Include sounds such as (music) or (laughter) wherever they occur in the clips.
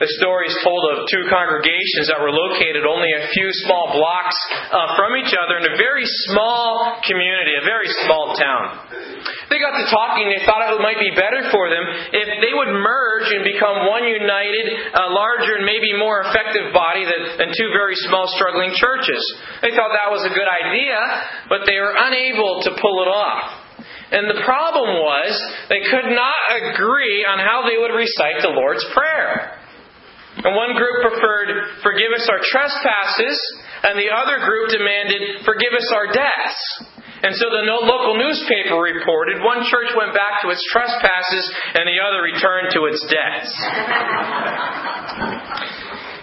The story is told of two congregations that were located only a few small blocks uh, from each other in a very small community, a very small town. They got to talking, they thought it might be better for them if they would merge and become one united, uh, larger, and maybe more effective body than, than two very small, struggling churches. They thought that was a good idea, but they were unable to pull it off. And the problem was, they could not agree on how they would recite the Lord's Prayer. And one group preferred, forgive us our trespasses, and the other group demanded, forgive us our debts. And so the local newspaper reported one church went back to its trespasses and the other returned to its debts.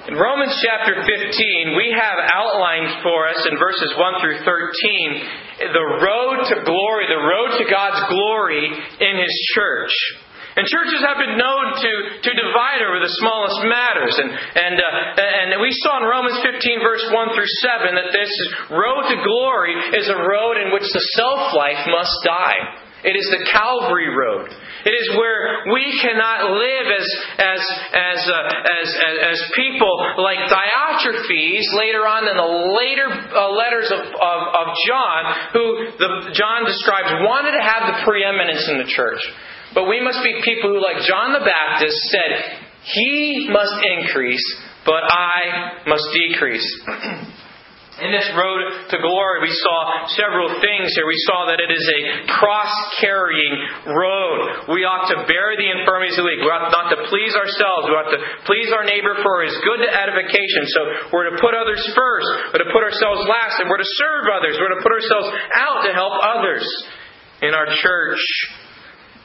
In Romans chapter 15, we have outlined for us in verses 1 through 13 the road to glory, the road to God's glory in His church. And churches have been known to, to divide over the smallest matters. And, and, uh, and we saw in Romans 15, verse 1 through 7, that this road to glory is a road in which the self life must die. It is the Calvary road. It is where we cannot live as, as, as, uh, as, as, as, people like Diotrephes later on in the later uh, letters of, of, of John, who the, John describes wanted to have the preeminence in the church. But we must be people who, like John the Baptist, said, He must increase, but I must decrease. (clears throat) In this road to glory, we saw several things here. We saw that it is a cross carrying road. We ought to bear the infirmities of the weak. We ought not to please ourselves. We ought to please our neighbor for his good edification. So we're to put others first. We're to put ourselves last. And we're to serve others. We're to put ourselves out to help others in our church.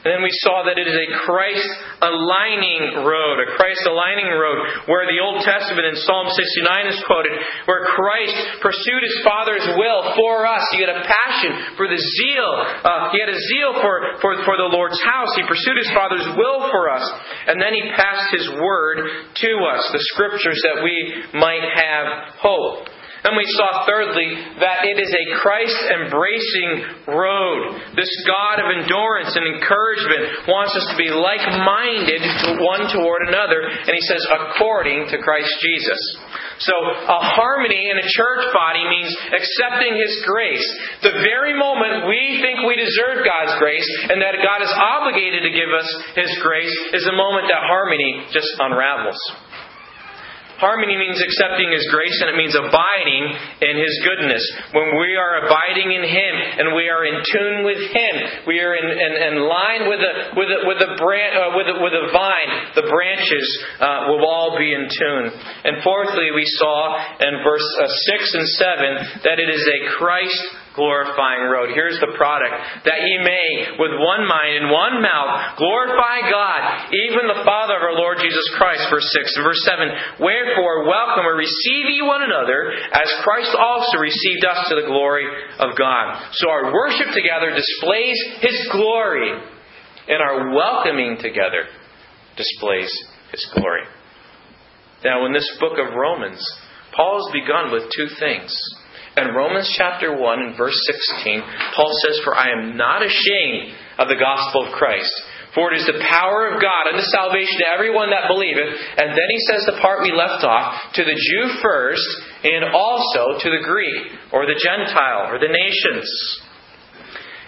And then we saw that it is a Christ aligning road, a Christ aligning road, where the Old Testament in Psalm 69 is quoted, where Christ pursued his Father's will for us. He had a passion for the zeal. Uh, he had a zeal for, for, for the Lord's house. He pursued his Father's will for us. And then he passed his word to us, the scriptures that we might have hope. And we saw, thirdly, that it is a Christ embracing road. This God of endurance and encouragement wants us to be like minded one toward another, and he says, according to Christ Jesus. So, a harmony in a church body means accepting His grace. The very moment we think we deserve God's grace and that God is obligated to give us His grace is the moment that harmony just unravels. Harmony means accepting His grace and it means abiding in His goodness. When we are abiding in Him and we are in tune with Him, we are in, in, in line with the, with the, with, the bran- uh, with, the, with the vine, the branches uh, will all be in tune. And fourthly, we saw in verse uh, 6 and 7 that it is a Christ glorifying road. Here's the product. That ye may, with one mind and one mouth, glorify God, even the Father of our Lord Jesus Christ. Verse 6 and verse 7. Wherefore, welcome or receive ye one another, as Christ also received us to the glory of God. So our worship together displays His glory, and our welcoming together displays His glory. Now, in this book of Romans, Paul has begun with two things. In Romans chapter 1 and verse 16, Paul says, For I am not ashamed of the gospel of Christ. For it is the power of God unto salvation to everyone that believeth. And then he says the part we left off, to the Jew first, and also to the Greek, or the Gentile, or the nations.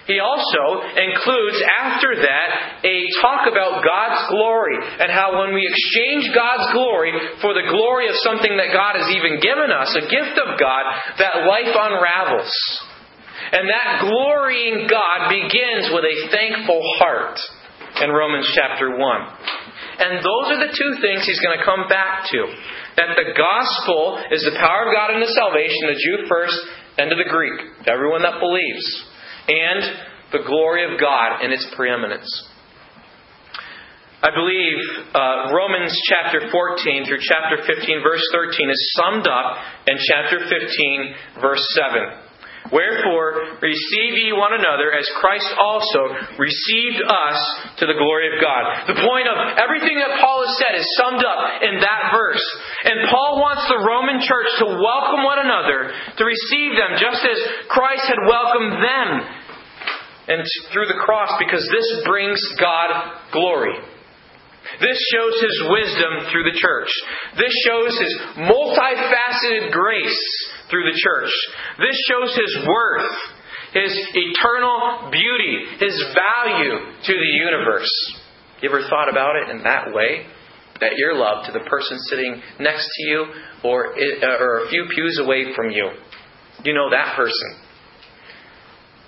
He also includes, after that, a talk about God's glory and how when we exchange God's glory for the glory of something that God has even given us, a gift of God, that life unravels. And that glorying God begins with a thankful heart in Romans chapter 1. And those are the two things he's going to come back to. That the gospel is the power of God into salvation, the Jew first, and to the Greek, everyone that believes and the glory of God and its preeminence. I believe uh, Romans chapter 14 through chapter 15, verse 13 is summed up in chapter 15, verse 7. Wherefore, receive ye one another as Christ also received us to the glory of God. The point of everything that Paul has said is summed up in that verse. And Paul wants the Roman church to welcome one another, to receive them just as Christ had welcomed them and through the cross because this brings God glory. This shows his wisdom through the church. This shows his multifaceted grace through the church. This shows his worth, his eternal beauty, his value to the universe. You ever thought about it in that way? That your love to the person sitting next to you or, or a few pews away from you, you know that person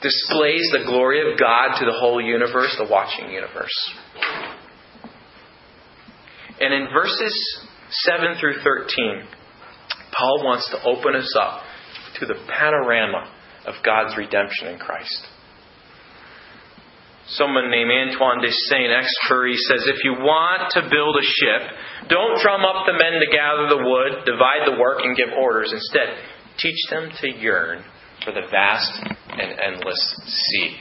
displays the glory of God to the whole universe, the watching universe. And in verses 7 through 13, Paul wants to open us up to the panorama of God's redemption in Christ. Someone named Antoine de Saint Exupéry says if you want to build a ship, don't drum up the men to gather the wood, divide the work, and give orders. Instead, teach them to yearn for the vast and endless sea.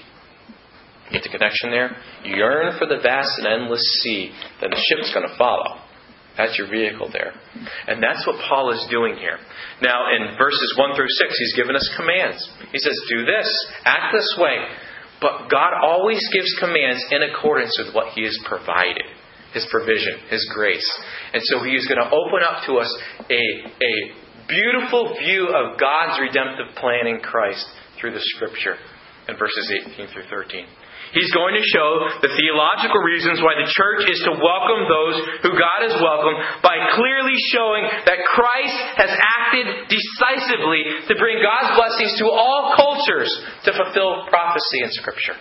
Get the connection there? Yearn for the vast and endless sea, then the ship's going to follow. That's your vehicle there. And that's what Paul is doing here. Now, in verses 1 through 6, he's given us commands. He says, Do this, act this way. But God always gives commands in accordance with what he has provided his provision, his grace. And so he is going to open up to us a, a beautiful view of God's redemptive plan in Christ through the scripture in verses 18 through 13. He's going to show the theological reasons why the church is to welcome those who God has welcomed by clearly showing that Christ has acted decisively to bring God's blessings to all cultures to fulfill prophecy in Scripture.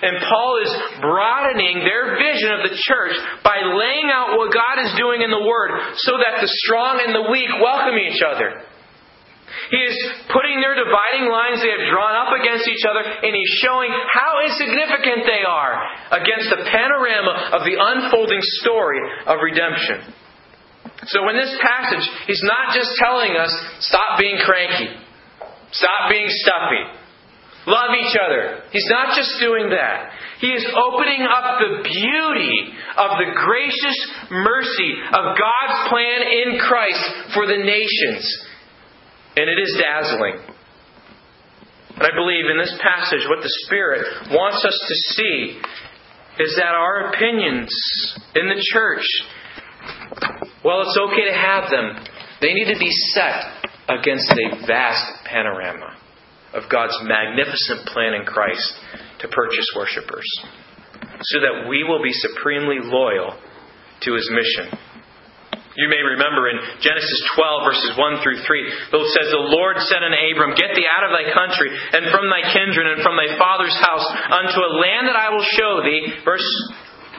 And Paul is broadening their vision of the church by laying out what God is doing in the Word so that the strong and the weak welcome each other. He is putting their dividing lines they have drawn up against each other, and he's showing how insignificant they are against the panorama of the unfolding story of redemption. So, in this passage, he's not just telling us, stop being cranky, stop being stuffy, love each other. He's not just doing that. He is opening up the beauty of the gracious mercy of God's plan in Christ for the nations and it is dazzling. And I believe in this passage, what the Spirit wants us to see is that our opinions in the church, well, it's okay to have them, they need to be set against a vast panorama of God's magnificent plan in Christ to purchase worshippers, so that we will be supremely loyal to His mission. You may remember in Genesis 12, verses 1 through 3, it says, The Lord said unto Abram, Get thee out of thy country, and from thy kindred, and from thy father's house, unto a land that I will show thee. Verse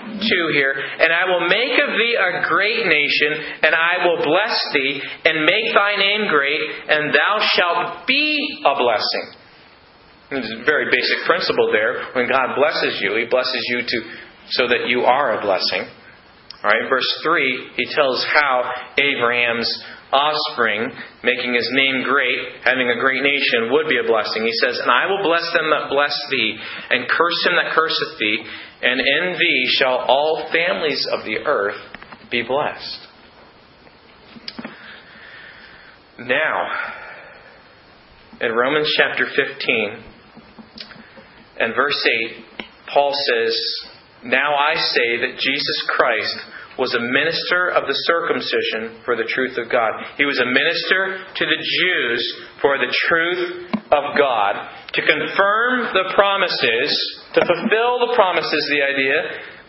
2 here, and I will make of thee a great nation, and I will bless thee, and make thy name great, and thou shalt be a blessing. It's a very basic principle there. When God blesses you, He blesses you to so that you are a blessing. All right, verse 3, he tells how Abraham's offspring, making his name great, having a great nation, would be a blessing. He says, And I will bless them that bless thee, and curse him that curseth thee, and in thee shall all families of the earth be blessed. Now, in Romans chapter 15 and verse 8, Paul says, now I say that Jesus Christ was a minister of the circumcision for the truth of God. He was a minister to the Jews for the truth of God, to confirm the promises, to fulfill the promises, the idea,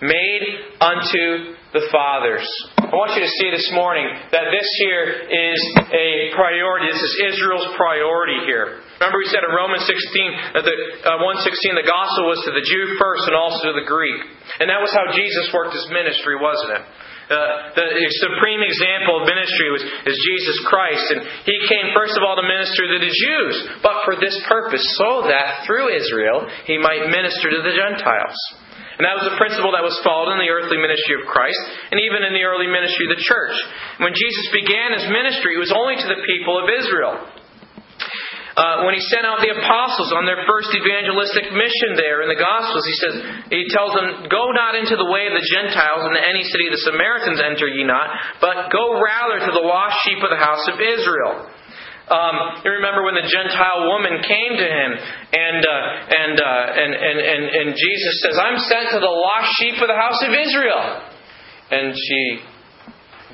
made unto the fathers. I want you to see this morning that this here is a priority. This is Israel's priority here. Remember, we said in Romans 16 that the uh, 116 the gospel was to the Jew first and also to the Greek, and that was how Jesus worked his ministry, wasn't it? Uh, the supreme example of ministry was is Jesus Christ, and He came first of all to minister to the Jews, but for this purpose, so that through Israel He might minister to the Gentiles. And that was a principle that was followed in the earthly ministry of Christ and even in the early ministry of the church. When Jesus began his ministry, it was only to the people of Israel. Uh, when he sent out the apostles on their first evangelistic mission there in the Gospels, he says, he tells them, "Go not into the way of the Gentiles, into any city of the Samaritans enter ye not, but go rather to the lost sheep of the house of Israel." Um, you remember when the Gentile woman came to him, and, uh, and, uh, and, and, and, and Jesus says, I'm sent to the lost sheep of the house of Israel. And she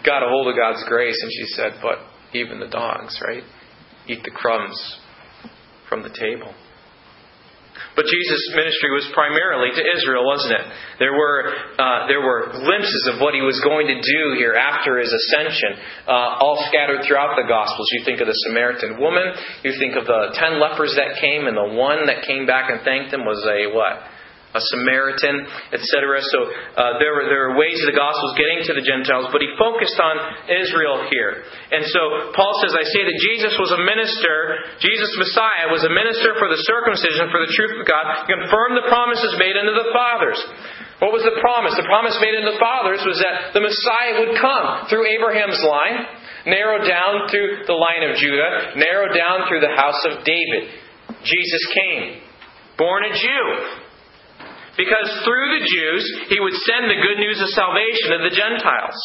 got a hold of God's grace, and she said, But even the dogs, right, eat the crumbs from the table. But Jesus' ministry was primarily to Israel, wasn't it? There were, uh, there were glimpses of what he was going to do here after his ascension, uh, all scattered throughout the Gospels. You think of the Samaritan woman, you think of the ten lepers that came, and the one that came back and thanked him was a what? A Samaritan, etc. So uh, there, were, there were ways the Gospels getting to the Gentiles, but he focused on Israel here. And so Paul says, I say that Jesus was a minister, Jesus Messiah was a minister for the circumcision, for the truth of God, confirmed the promises made unto the fathers. What was the promise? The promise made unto the fathers was that the Messiah would come through Abraham's line, narrow down through the line of Judah, narrow down through the house of David. Jesus came, born a Jew, because through the Jews, he would send the good news of salvation to the Gentiles.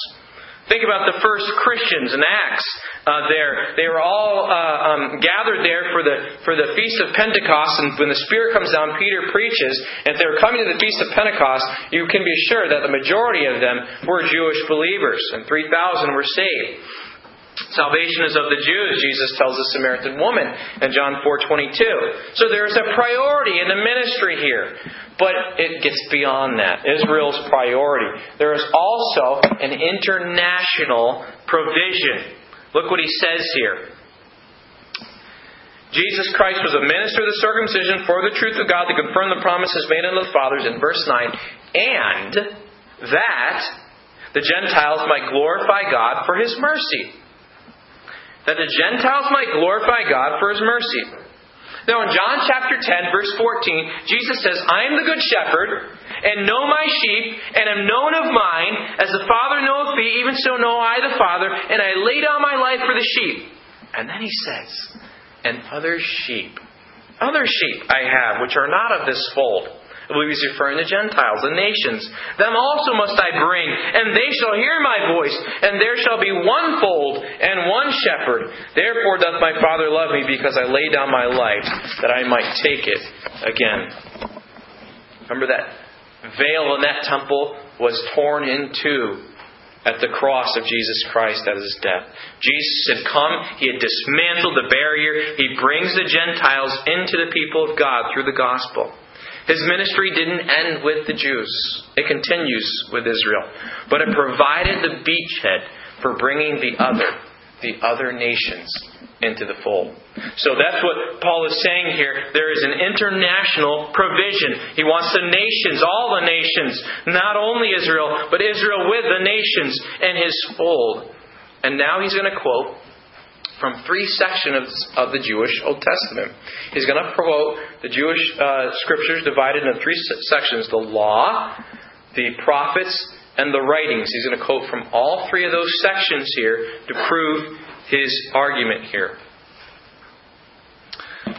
Think about the first Christians in Acts. Uh, there, they were all uh, um, gathered there for the for the feast of Pentecost, and when the Spirit comes down, Peter preaches. And if they were coming to the feast of Pentecost, you can be sure that the majority of them were Jewish believers, and three thousand were saved. Salvation is of the Jews, Jesus tells the Samaritan woman in John 4:22. So there's a priority in the ministry here. But it gets beyond that. Israel's priority. There is also an international provision. Look what he says here. Jesus Christ was a minister of the circumcision for the truth of God to confirm the promises made unto the fathers in verse 9, and that the Gentiles might glorify God for his mercy that the Gentiles might glorify God for his mercy. Now, in John chapter 10, verse 14, Jesus says, I am the good shepherd, and know my sheep, and am known of mine, as the Father knoweth me, even so know I the Father, and I lay down my life for the sheep. And then he says, And other sheep, other sheep I have, which are not of this fold. I believe he's referring to Gentiles, the nations. Them also must I bring, and they shall hear my voice, and there shall be one fold and one shepherd. Therefore doth my Father love me, because I lay down my life, that I might take it again. Remember that veil in that temple was torn in two at the cross of Jesus Christ at his death. Jesus had come, he had dismantled the barrier, he brings the Gentiles into the people of God through the gospel. His ministry didn't end with the Jews. It continues with Israel. But it provided the beachhead for bringing the other, the other nations into the fold. So that's what Paul is saying here. There is an international provision. He wants the nations, all the nations, not only Israel, but Israel with the nations in his fold. And now he's going to quote from three sections of the Jewish Old Testament. He's going to quote the Jewish uh, scriptures divided into three sections the law, the prophets, and the writings. He's going to quote from all three of those sections here to prove his argument here.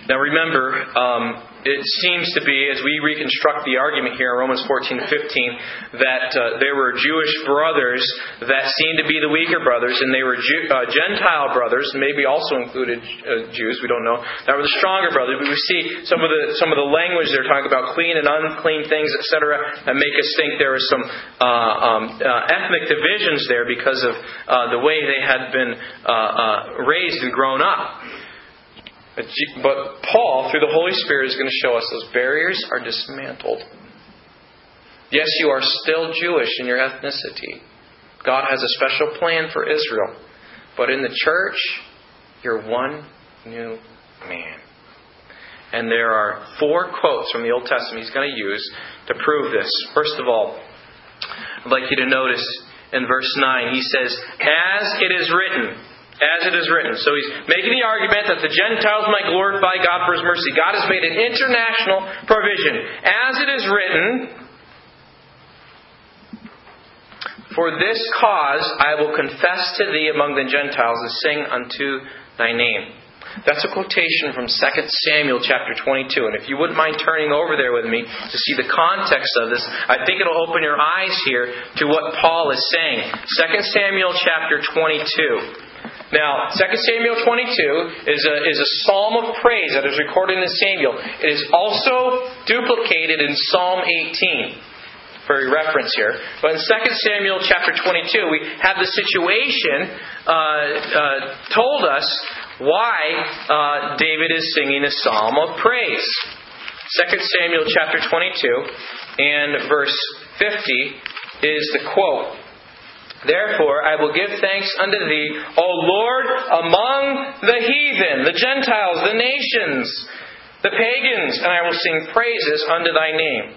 Now remember, um, it seems to be, as we reconstruct the argument here in Romans 14 15, that uh, there were Jewish brothers that seemed to be the weaker brothers, and they were Jew, uh, Gentile brothers, maybe also included uh, Jews, we don't know, that were the stronger brothers. But we see some of the, some of the language they're talking about clean and unclean things, etc., that make us think there was some uh, um, uh, ethnic divisions there because of uh, the way they had been raised and grown up. But Paul, through the Holy Spirit, is going to show us those barriers are dismantled. Yes, you are still Jewish in your ethnicity. God has a special plan for Israel. But in the church, you're one new man. And there are four quotes from the Old Testament he's going to use to prove this. First of all, I'd like you to notice in verse 9, he says, As it is written, as it is written. So he's making the argument that the Gentiles might glorify God for his mercy. God has made an international provision. As it is written, For this cause I will confess to thee among the Gentiles and sing unto thy name. That's a quotation from 2 Samuel chapter 22. And if you wouldn't mind turning over there with me to see the context of this, I think it'll open your eyes here to what Paul is saying. 2 Samuel chapter 22. Now, 2 Samuel 22 is a, is a psalm of praise that is recorded in Samuel. It is also duplicated in Psalm 18 for reference here. But in 2 Samuel chapter 22, we have the situation uh, uh, told us why uh, David is singing a psalm of praise. 2 Samuel chapter 22 and verse 50 is the quote. Therefore, I will give thanks unto thee, O Lord, among the heathen, the Gentiles, the nations, the pagans, and I will sing praises unto thy name.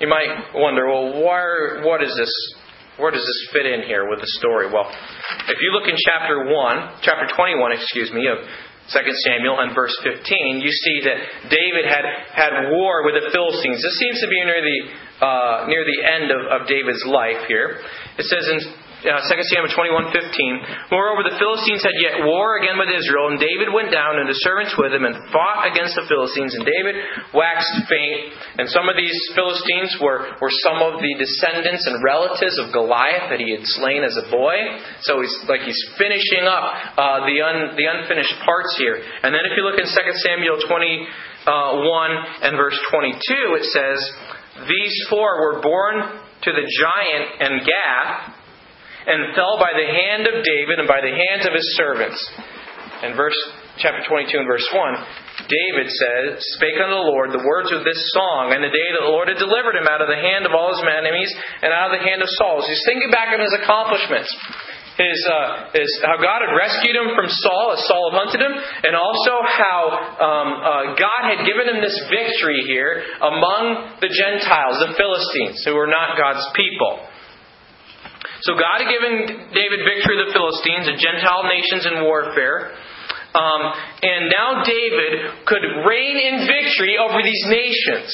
You might wonder, well, why, what is this? Where does this fit in here with the story? Well, if you look in chapter 1, chapter 21, excuse me, of 2 Samuel and verse 15, you see that David had had war with the Philistines. This seems to be near the uh, near the end of, of David's life here. It says in uh, 2 Samuel 21:15. Moreover, the Philistines had yet war again with Israel, and David went down and the servants with him and fought against the Philistines. And David waxed faint. And some of these Philistines were, were some of the descendants and relatives of Goliath that he had slain as a boy. So he's like he's finishing up uh, the un, the unfinished parts here. And then if you look in 2 Samuel 21 uh, and verse 22, it says, "These four were born to the giant and Gath." And fell by the hand of David and by the hands of his servants. In verse chapter 22 and verse 1, David says, Spake unto the Lord the words of this song, and the day that the Lord had delivered him out of the hand of all his enemies and out of the hand of Saul. So he's thinking back on his accomplishments. His, uh, his, how God had rescued him from Saul as Saul had hunted him, and also how um, uh, God had given him this victory here among the Gentiles, the Philistines, who were not God's people. So God had given David victory of the Philistines, the Gentile nations in warfare. Um, and now David could reign in victory over these nations.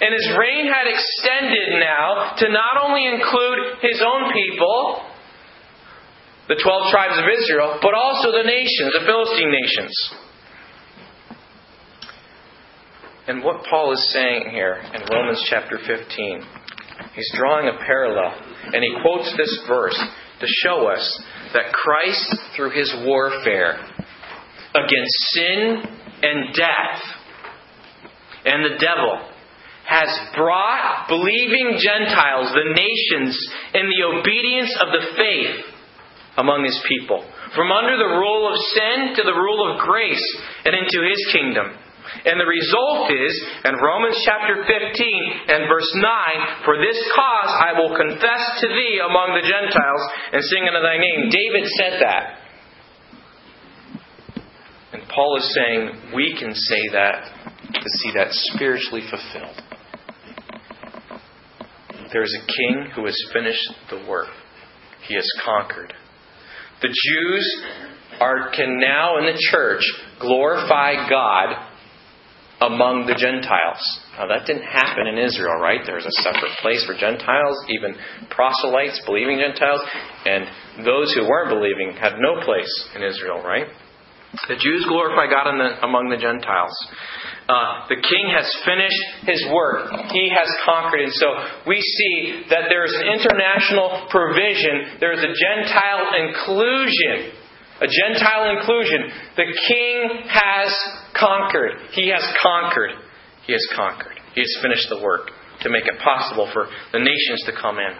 And his reign had extended now to not only include his own people, the 12 tribes of Israel, but also the nations, the Philistine nations. And what Paul is saying here in Romans chapter 15, he's drawing a parallel and he quotes this verse to show us that Christ, through his warfare against sin and death and the devil, has brought believing Gentiles, the nations, in the obedience of the faith among his people. From under the rule of sin to the rule of grace and into his kingdom. And the result is, in Romans chapter 15 and verse 9, For this cause I will confess to thee among the Gentiles and sing unto thy name. David said that. And Paul is saying we can say that to see that spiritually fulfilled. There is a king who has finished the work. He has conquered. The Jews are, can now in the church glorify God among the Gentiles. Now, that didn't happen in Israel, right? There was a separate place for Gentiles, even proselytes, believing Gentiles, and those who weren't believing had no place in Israel, right? The Jews glorify God the, among the Gentiles. Uh, the king has finished his work. He has conquered. And so we see that there is an international provision, there is a Gentile inclusion a Gentile inclusion. The king has conquered. He has conquered. He has conquered. He has finished the work to make it possible for the nations to come in.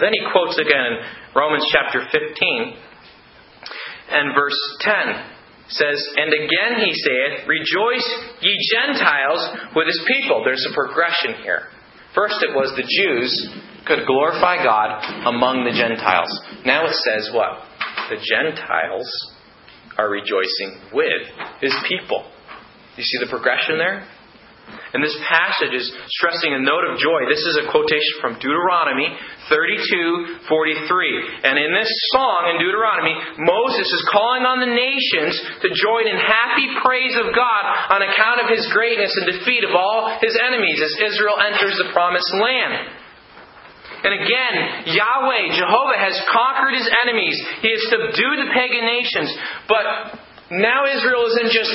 Then he quotes again in Romans chapter 15 and verse 10 says, And again he saith, Rejoice, ye Gentiles, with his people. There's a progression here. First it was the Jews could glorify God among the Gentiles. Now it says what? The Gentiles are rejoicing with his people. You see the progression there? And this passage is stressing a note of joy. This is a quotation from Deuteronomy 32 43. And in this song in Deuteronomy, Moses is calling on the nations to join in happy praise of God on account of his greatness and defeat of all his enemies as Israel enters the promised land. And again, Yahweh, Jehovah, has conquered his enemies. He has subdued the pagan nations. But now Israel isn't just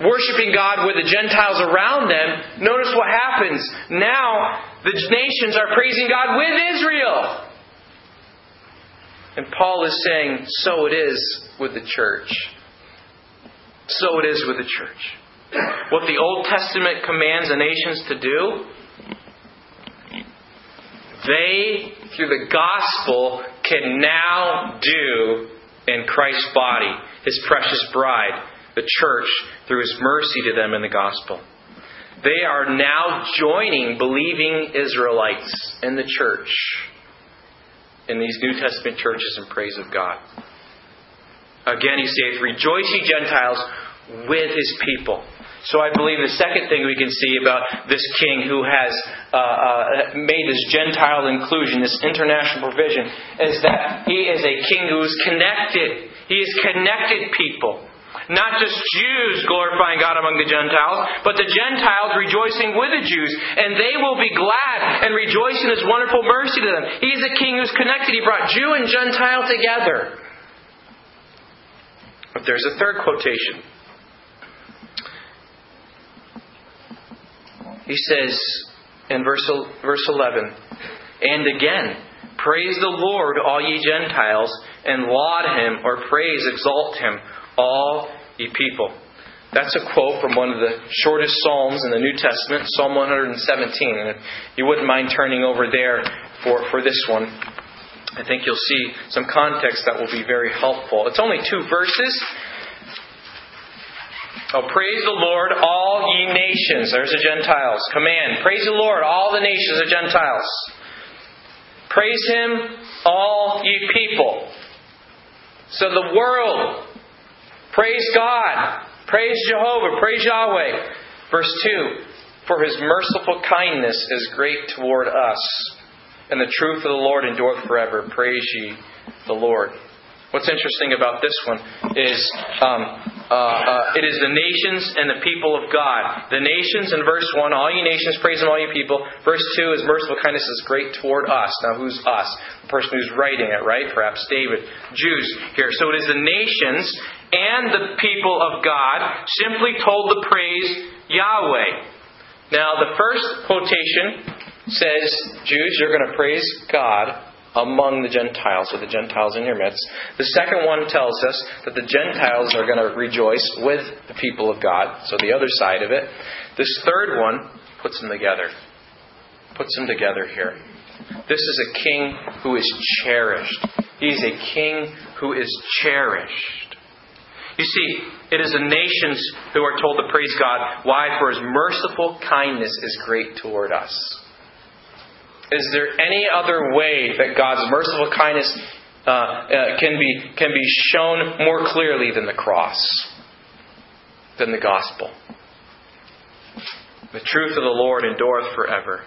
worshiping God with the Gentiles around them. Notice what happens. Now the nations are praising God with Israel. And Paul is saying, so it is with the church. So it is with the church. What the Old Testament commands the nations to do, they, through the gospel, can now do in Christ's body, His precious bride, the church, through His mercy to them in the gospel. They are now joining believing Israelites in the church, in these New Testament churches in praise of God. Again, he says, Rejoice, ye Gentiles, with his people. So I believe the second thing we can see about this king who has uh, uh, made this Gentile inclusion, this international provision, is that he is a king who is connected. He is connected people. Not just Jews glorifying God among the Gentiles, but the Gentiles rejoicing with the Jews. And they will be glad and rejoice in His wonderful mercy to them. He is a king who's connected. He brought Jew and Gentile together. But there's a third quotation. He says in verse, verse 11, And again, praise the Lord, all ye Gentiles, and laud him, or praise, exalt him, all ye people. That's a quote from one of the shortest Psalms in the New Testament, Psalm 117. And if you wouldn't mind turning over there for, for this one, I think you'll see some context that will be very helpful. It's only two verses. Oh, praise the Lord, all ye nations. There's the Gentiles. Command. Praise the Lord, all the nations of Gentiles. Praise Him, all ye people. So the world Praise God. Praise Jehovah. Praise Yahweh. Verse 2 For his merciful kindness is great toward us, and the truth of the Lord endureth forever. Praise ye the Lord. What's interesting about this one is um, uh, uh, it is the nations and the people of God. The nations in verse 1, all ye nations, praise Him, all ye people. Verse 2 is merciful kindness is great toward us. Now, who's us? The person who's writing it, right? Perhaps David. Jews here. So it is the nations and the people of God simply told to praise Yahweh. Now, the first quotation says, Jews, you're going to praise God among the Gentiles, with the Gentiles in your midst. The second one tells us that the Gentiles are going to rejoice with the people of God, so the other side of it. This third one puts them together. Puts them together here. This is a king who is cherished. He's a king who is cherished. You see, it is the nations who are told to praise God. Why? For his merciful kindness is great toward us. Is there any other way that God's merciful kindness uh, uh, can, be, can be shown more clearly than the cross, than the gospel? The truth of the Lord endureth forever.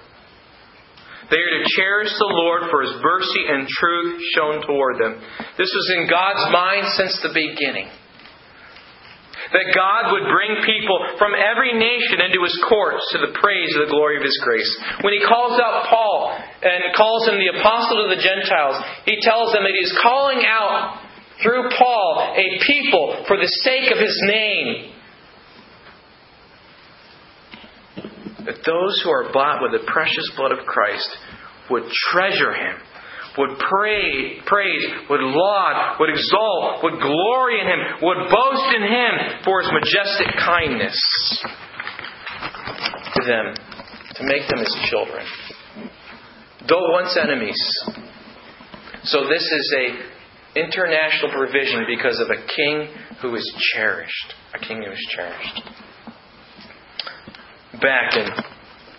They are to cherish the Lord for his mercy and truth shown toward them. This was in God's mind since the beginning that God would bring people from every nation into his courts to the praise of the glory of his grace. When he calls out Paul and calls him the apostle of the Gentiles, he tells them that he is calling out through Paul a people for the sake of his name. That those who are bought with the precious blood of Christ would treasure him would pray, praise, would laud, would exalt, would glory in Him, would boast in Him for His majestic kindness to them, to make them His children. Though once enemies. So this is a international provision because of a king who is cherished. A king who is cherished. Back in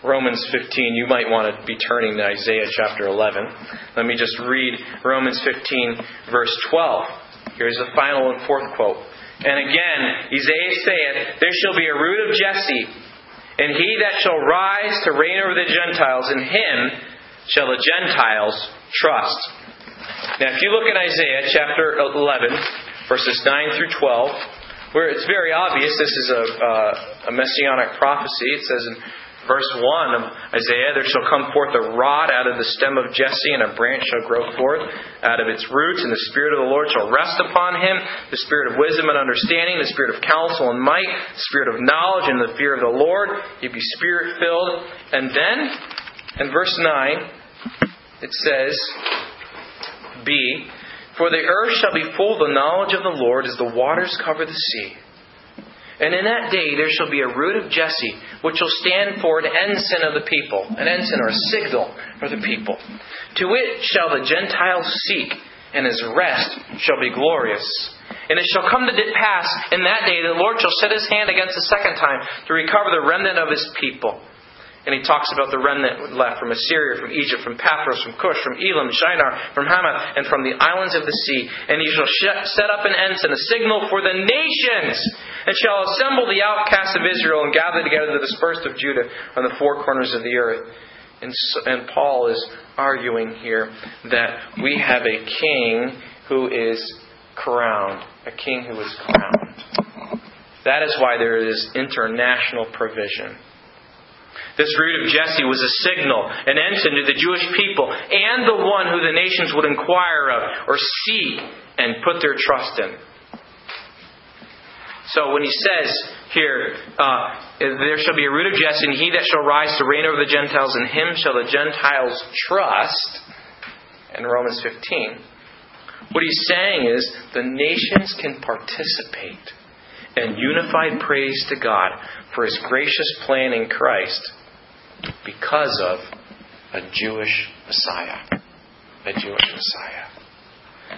Romans 15, you might want to be turning to Isaiah chapter 11. Let me just read Romans 15, verse 12. Here's the final and fourth quote. And again, Isaiah saith, There shall be a root of Jesse, and he that shall rise to reign over the Gentiles, in him shall the Gentiles trust. Now, if you look at Isaiah chapter 11, verses 9 through 12, where it's very obvious this is a, uh, a messianic prophecy, it says in Verse 1 of Isaiah There shall come forth a rod out of the stem of Jesse, and a branch shall grow forth out of its roots, and the Spirit of the Lord shall rest upon him the Spirit of wisdom and understanding, the Spirit of counsel and might, the Spirit of knowledge and the fear of the Lord. He'd be Spirit filled. And then, in verse 9, it says, B, For the earth shall be full of the knowledge of the Lord as the waters cover the sea. And in that day there shall be a root of Jesse, which shall stand for an ensign of the people, an ensign or a signal for the people. To it shall the Gentiles seek, and his rest shall be glorious. And it shall come to pass in that day the Lord shall set his hand against the second time to recover the remnant of his people. And he talks about the remnant left from Assyria, from Egypt, from Pathros, from Cush, from Elam, Shinar, from Hamath, and from the islands of the sea. And he shall set up an ensign, a signal for the nations, and shall assemble the outcasts of Israel and gather together the dispersed of Judah on the four corners of the earth. And, so, and Paul is arguing here that we have a king who is crowned, a king who is crowned. That is why there is international provision. This root of Jesse was a signal, an ensign to the Jewish people, and the one who the nations would inquire of or seek and put their trust in. So when he says here, uh, there shall be a root of Jesse, and he that shall rise to reign over the Gentiles, and him shall the Gentiles trust, in Romans 15, what he's saying is the nations can participate in unified praise to God for his gracious plan in Christ because of a Jewish Messiah. A Jewish Messiah.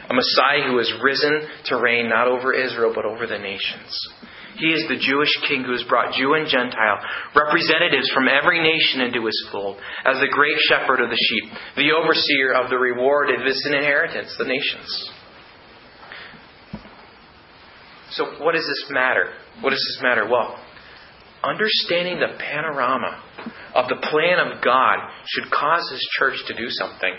A Messiah who has risen to reign not over Israel but over the nations. He is the Jewish king who has brought Jew and Gentile, representatives from every nation into his fold, as the great shepherd of the sheep, the overseer of the reward of his inheritance, the nations. So, what does this matter? What does this matter? Well, understanding the panorama of the plan of God should cause His church to do something.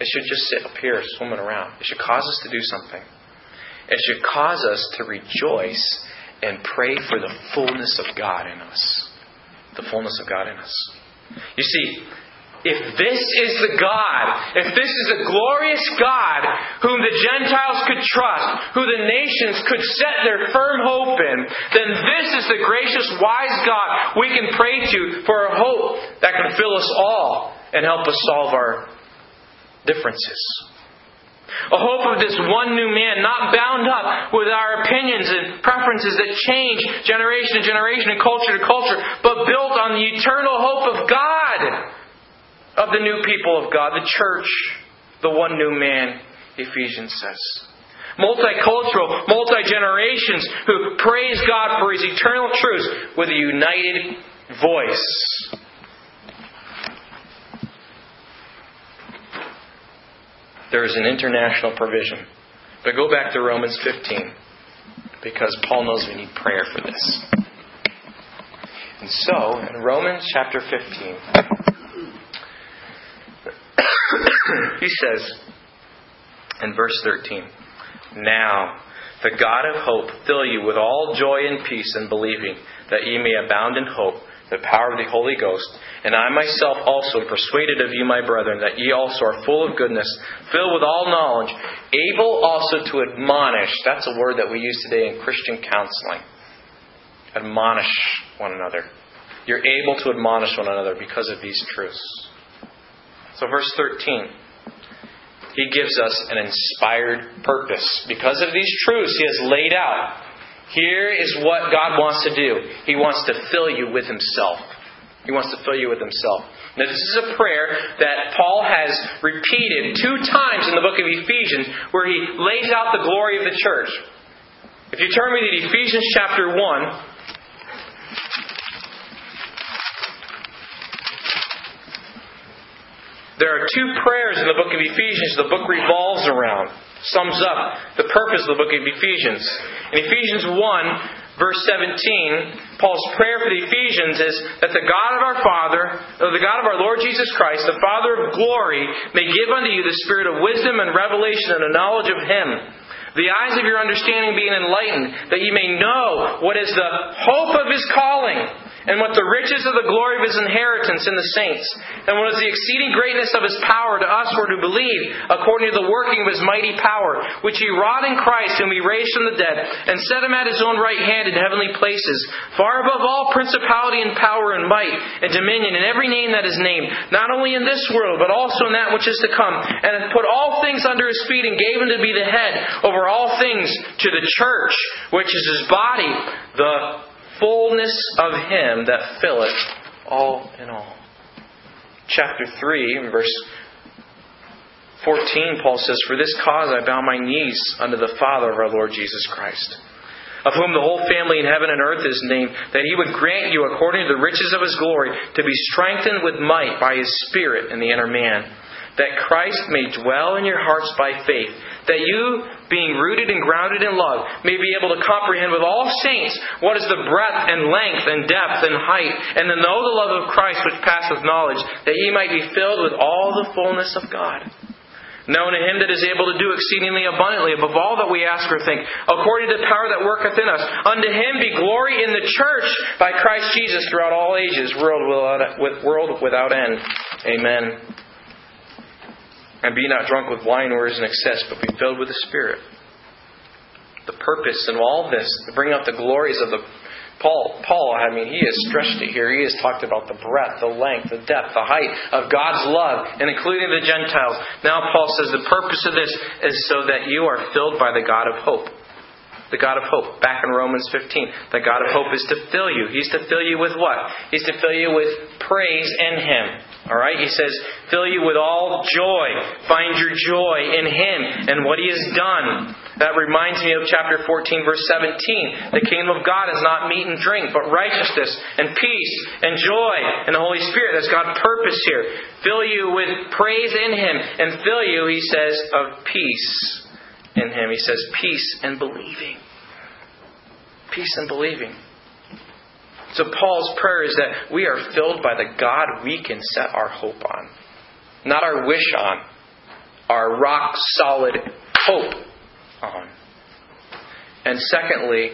It should just sit up here swimming around. It should cause us to do something. It should cause us to rejoice and pray for the fullness of God in us. The fullness of God in us. You see, if this is the God, if this is a glorious God whom the Gentiles could trust, who the nations could set their firm hope in, then this is the gracious, wise God we can pray to for a hope that can fill us all and help us solve our differences. A hope of this one new man, not bound up with our opinions and preferences that change generation to generation and culture to culture, but built on the eternal hope of God of the new people of God, the church, the one new man, Ephesians says. Multicultural, multi generations who praise God for His eternal truths with a united voice. There is an international provision. But go back to Romans 15 because Paul knows we need prayer for this. And so, in Romans chapter 15, he says in verse 13, Now the God of hope fill you with all joy and peace in believing, that ye may abound in hope, the power of the Holy Ghost. And I myself also am persuaded of you, my brethren, that ye also are full of goodness, filled with all knowledge, able also to admonish. That's a word that we use today in Christian counseling. Admonish one another. You're able to admonish one another because of these truths. So, verse 13, he gives us an inspired purpose. Because of these truths he has laid out, here is what God wants to do. He wants to fill you with himself. He wants to fill you with himself. Now, this is a prayer that Paul has repeated two times in the book of Ephesians where he lays out the glory of the church. If you turn with me to Ephesians chapter 1, There are two prayers in the book of Ephesians the book revolves around, sums up the purpose of the book of Ephesians. In Ephesians 1, verse 17, Paul's prayer for the Ephesians is that the God of our Father, the God of our Lord Jesus Christ, the Father of glory, may give unto you the spirit of wisdom and revelation and a knowledge of Him. The eyes of your understanding being enlightened, that ye may know what is the hope of His calling and what the riches of the glory of his inheritance in the saints, and what is the exceeding greatness of his power to us who believe, according to the working of his mighty power, which he wrought in Christ, whom he raised from the dead, and set him at his own right hand in heavenly places, far above all principality and power and might, and dominion, and every name that is named, not only in this world, but also in that which is to come, and hath put all things under his feet, and gave him to be the head over all things to the church, which is his body, the fullness of Him that filleth all in all. Chapter 3, verse 14, Paul says, For this cause I bow my knees unto the Father of our Lord Jesus Christ, of whom the whole family in heaven and earth is named, that He would grant you, according to the riches of His glory, to be strengthened with might by His Spirit in the inner man, that Christ may dwell in your hearts by faith that you, being rooted and grounded in love, may be able to comprehend with all saints what is the breadth and length and depth and height, and to know the love of Christ which passeth knowledge, that ye might be filled with all the fullness of God. Known to him that is able to do exceedingly abundantly above all that we ask or think, according to the power that worketh in us. Unto him be glory in the church by Christ Jesus throughout all ages, world without end. Amen. And be not drunk with wine or is in excess, but be filled with the Spirit. The purpose in all this, to bring out the glories of the Paul, Paul, I mean, he has stretched it here. He has talked about the breadth, the length, the depth, the height of God's love, and including the Gentiles. Now, Paul says the purpose of this is so that you are filled by the God of hope. The God of hope. Back in Romans 15, the God of hope is to fill you. He's to fill you with what? He's to fill you with praise in Him. All right? He says, fill you with all joy. Find your joy in Him and what He has done. That reminds me of chapter 14, verse 17. The kingdom of God is not meat and drink, but righteousness and peace and joy in the Holy Spirit. That's God's purpose here. Fill you with praise in Him and fill you, He says, of peace in Him. He says, peace and believing. Peace and believing. So Paul's prayer is that we are filled by the God we can set our hope on. Not our wish on, our rock solid hope on. And secondly,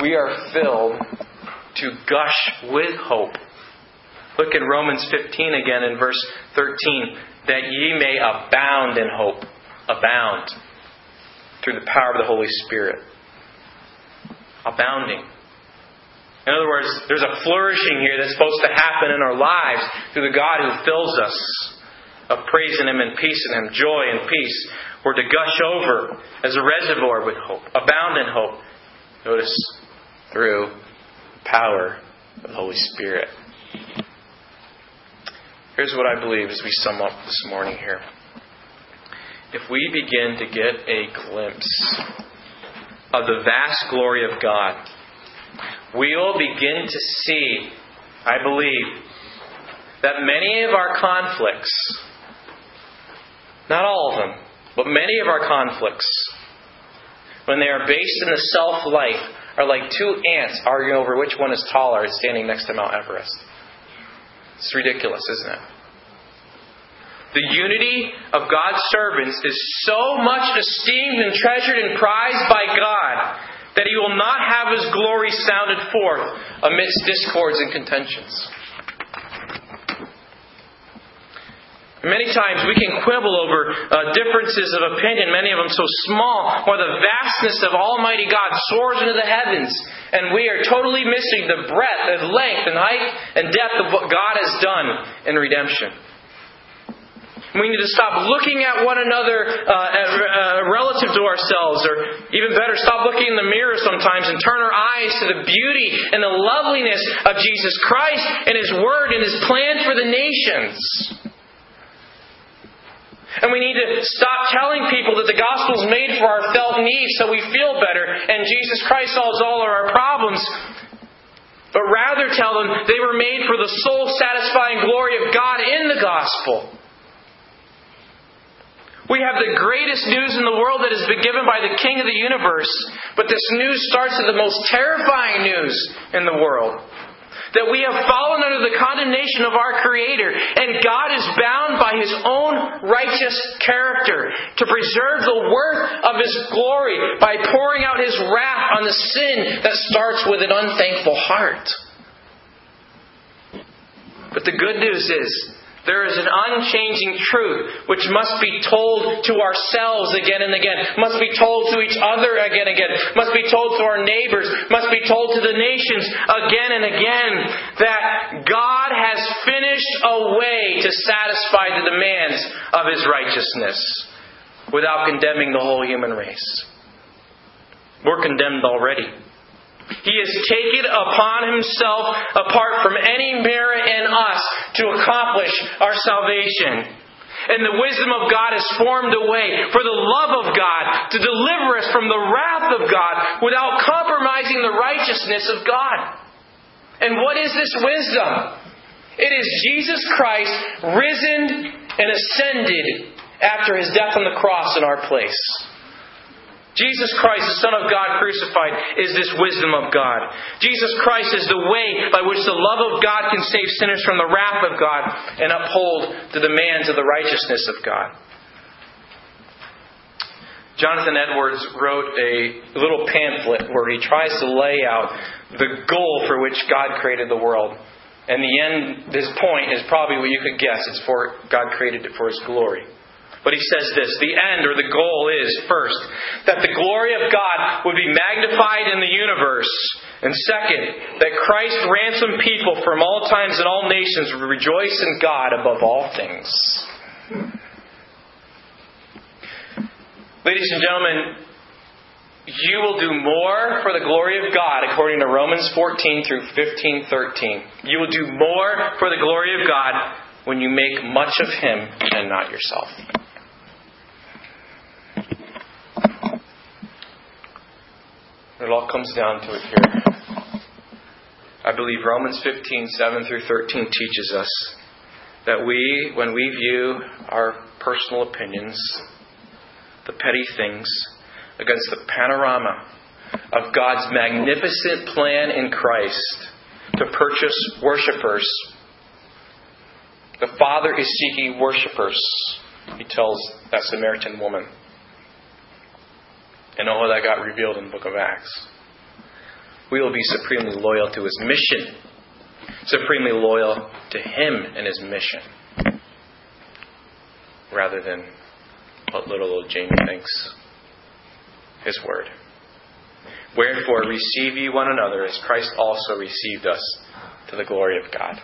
we are filled to gush with hope. Look in Romans 15 again in verse 13. That ye may abound in hope. Abound. Through the power of the Holy Spirit. Abounding. In other words, there's a flourishing here that's supposed to happen in our lives through the God who fills us of praising Him and peace in Him, joy and peace. We're to gush over as a reservoir with hope, abound in hope. Notice through the power of the Holy Spirit. Here's what I believe as we sum up this morning here. If we begin to get a glimpse of the vast glory of God, we will begin to see, I believe, that many of our conflicts, not all of them, but many of our conflicts, when they are based in the self life, are like two ants arguing over which one is taller standing next to Mount Everest. It's ridiculous, isn't it? The unity of God's servants is so much esteemed and treasured and prized by God that he will not have his glory sounded forth amidst discords and contentions. Many times we can quibble over uh, differences of opinion, many of them so small, while the vastness of Almighty God soars into the heavens, and we are totally missing the breadth and length and height and depth of what God has done in redemption. We need to stop looking at one another uh, uh, relative to ourselves, or even better, stop looking in the mirror sometimes and turn our eyes to the beauty and the loveliness of Jesus Christ and His Word and His plan for the nations. And we need to stop telling people that the gospel is made for our felt needs so we feel better and Jesus Christ solves all of our problems. But rather tell them they were made for the soul satisfying glory of God in the gospel. We have the greatest news in the world that has been given by the King of the universe. But this news starts with the most terrifying news in the world. That we have fallen under the condemnation of our Creator, and God is bound by His own righteous character to preserve the worth of His glory by pouring out His wrath on the sin that starts with an unthankful heart. But the good news is, there is an unchanging truth which must be told to ourselves again and again, must be told to each other again and again, must be told to our neighbors, must be told to the nations again and again that God has finished a way to satisfy the demands of His righteousness without condemning the whole human race. We're condemned already. He has taken upon himself, apart from any merit in us, to accomplish our salvation. And the wisdom of God has formed a way for the love of God to deliver us from the wrath of God without compromising the righteousness of God. And what is this wisdom? It is Jesus Christ risen and ascended after his death on the cross in our place. Jesus Christ, the Son of God crucified, is this wisdom of God. Jesus Christ is the way by which the love of God can save sinners from the wrath of God and uphold the demands of the righteousness of God. Jonathan Edwards wrote a little pamphlet where he tries to lay out the goal for which God created the world. And the end, this point is probably what you could guess. It's for God created it for His glory. But he says this the end or the goal is, first, that the glory of God would be magnified in the universe. And second, that Christ ransomed people from all times and all nations would rejoice in God above all things. Ladies and gentlemen, you will do more for the glory of God, according to Romans 14 through 15 13. You will do more for the glory of God when you make much of Him and not yourself. It all comes down to it here. I believe Romans 15, 7 through 13 teaches us that we, when we view our personal opinions, the petty things, against the panorama of God's magnificent plan in Christ to purchase worshippers, the Father is seeking worshippers, he tells that Samaritan woman. And all of that got revealed in the book of Acts. We will be supremely loyal to his mission, supremely loyal to him and his mission, rather than what little old Jamie thinks. His word. Wherefore receive ye one another as Christ also received us to the glory of God.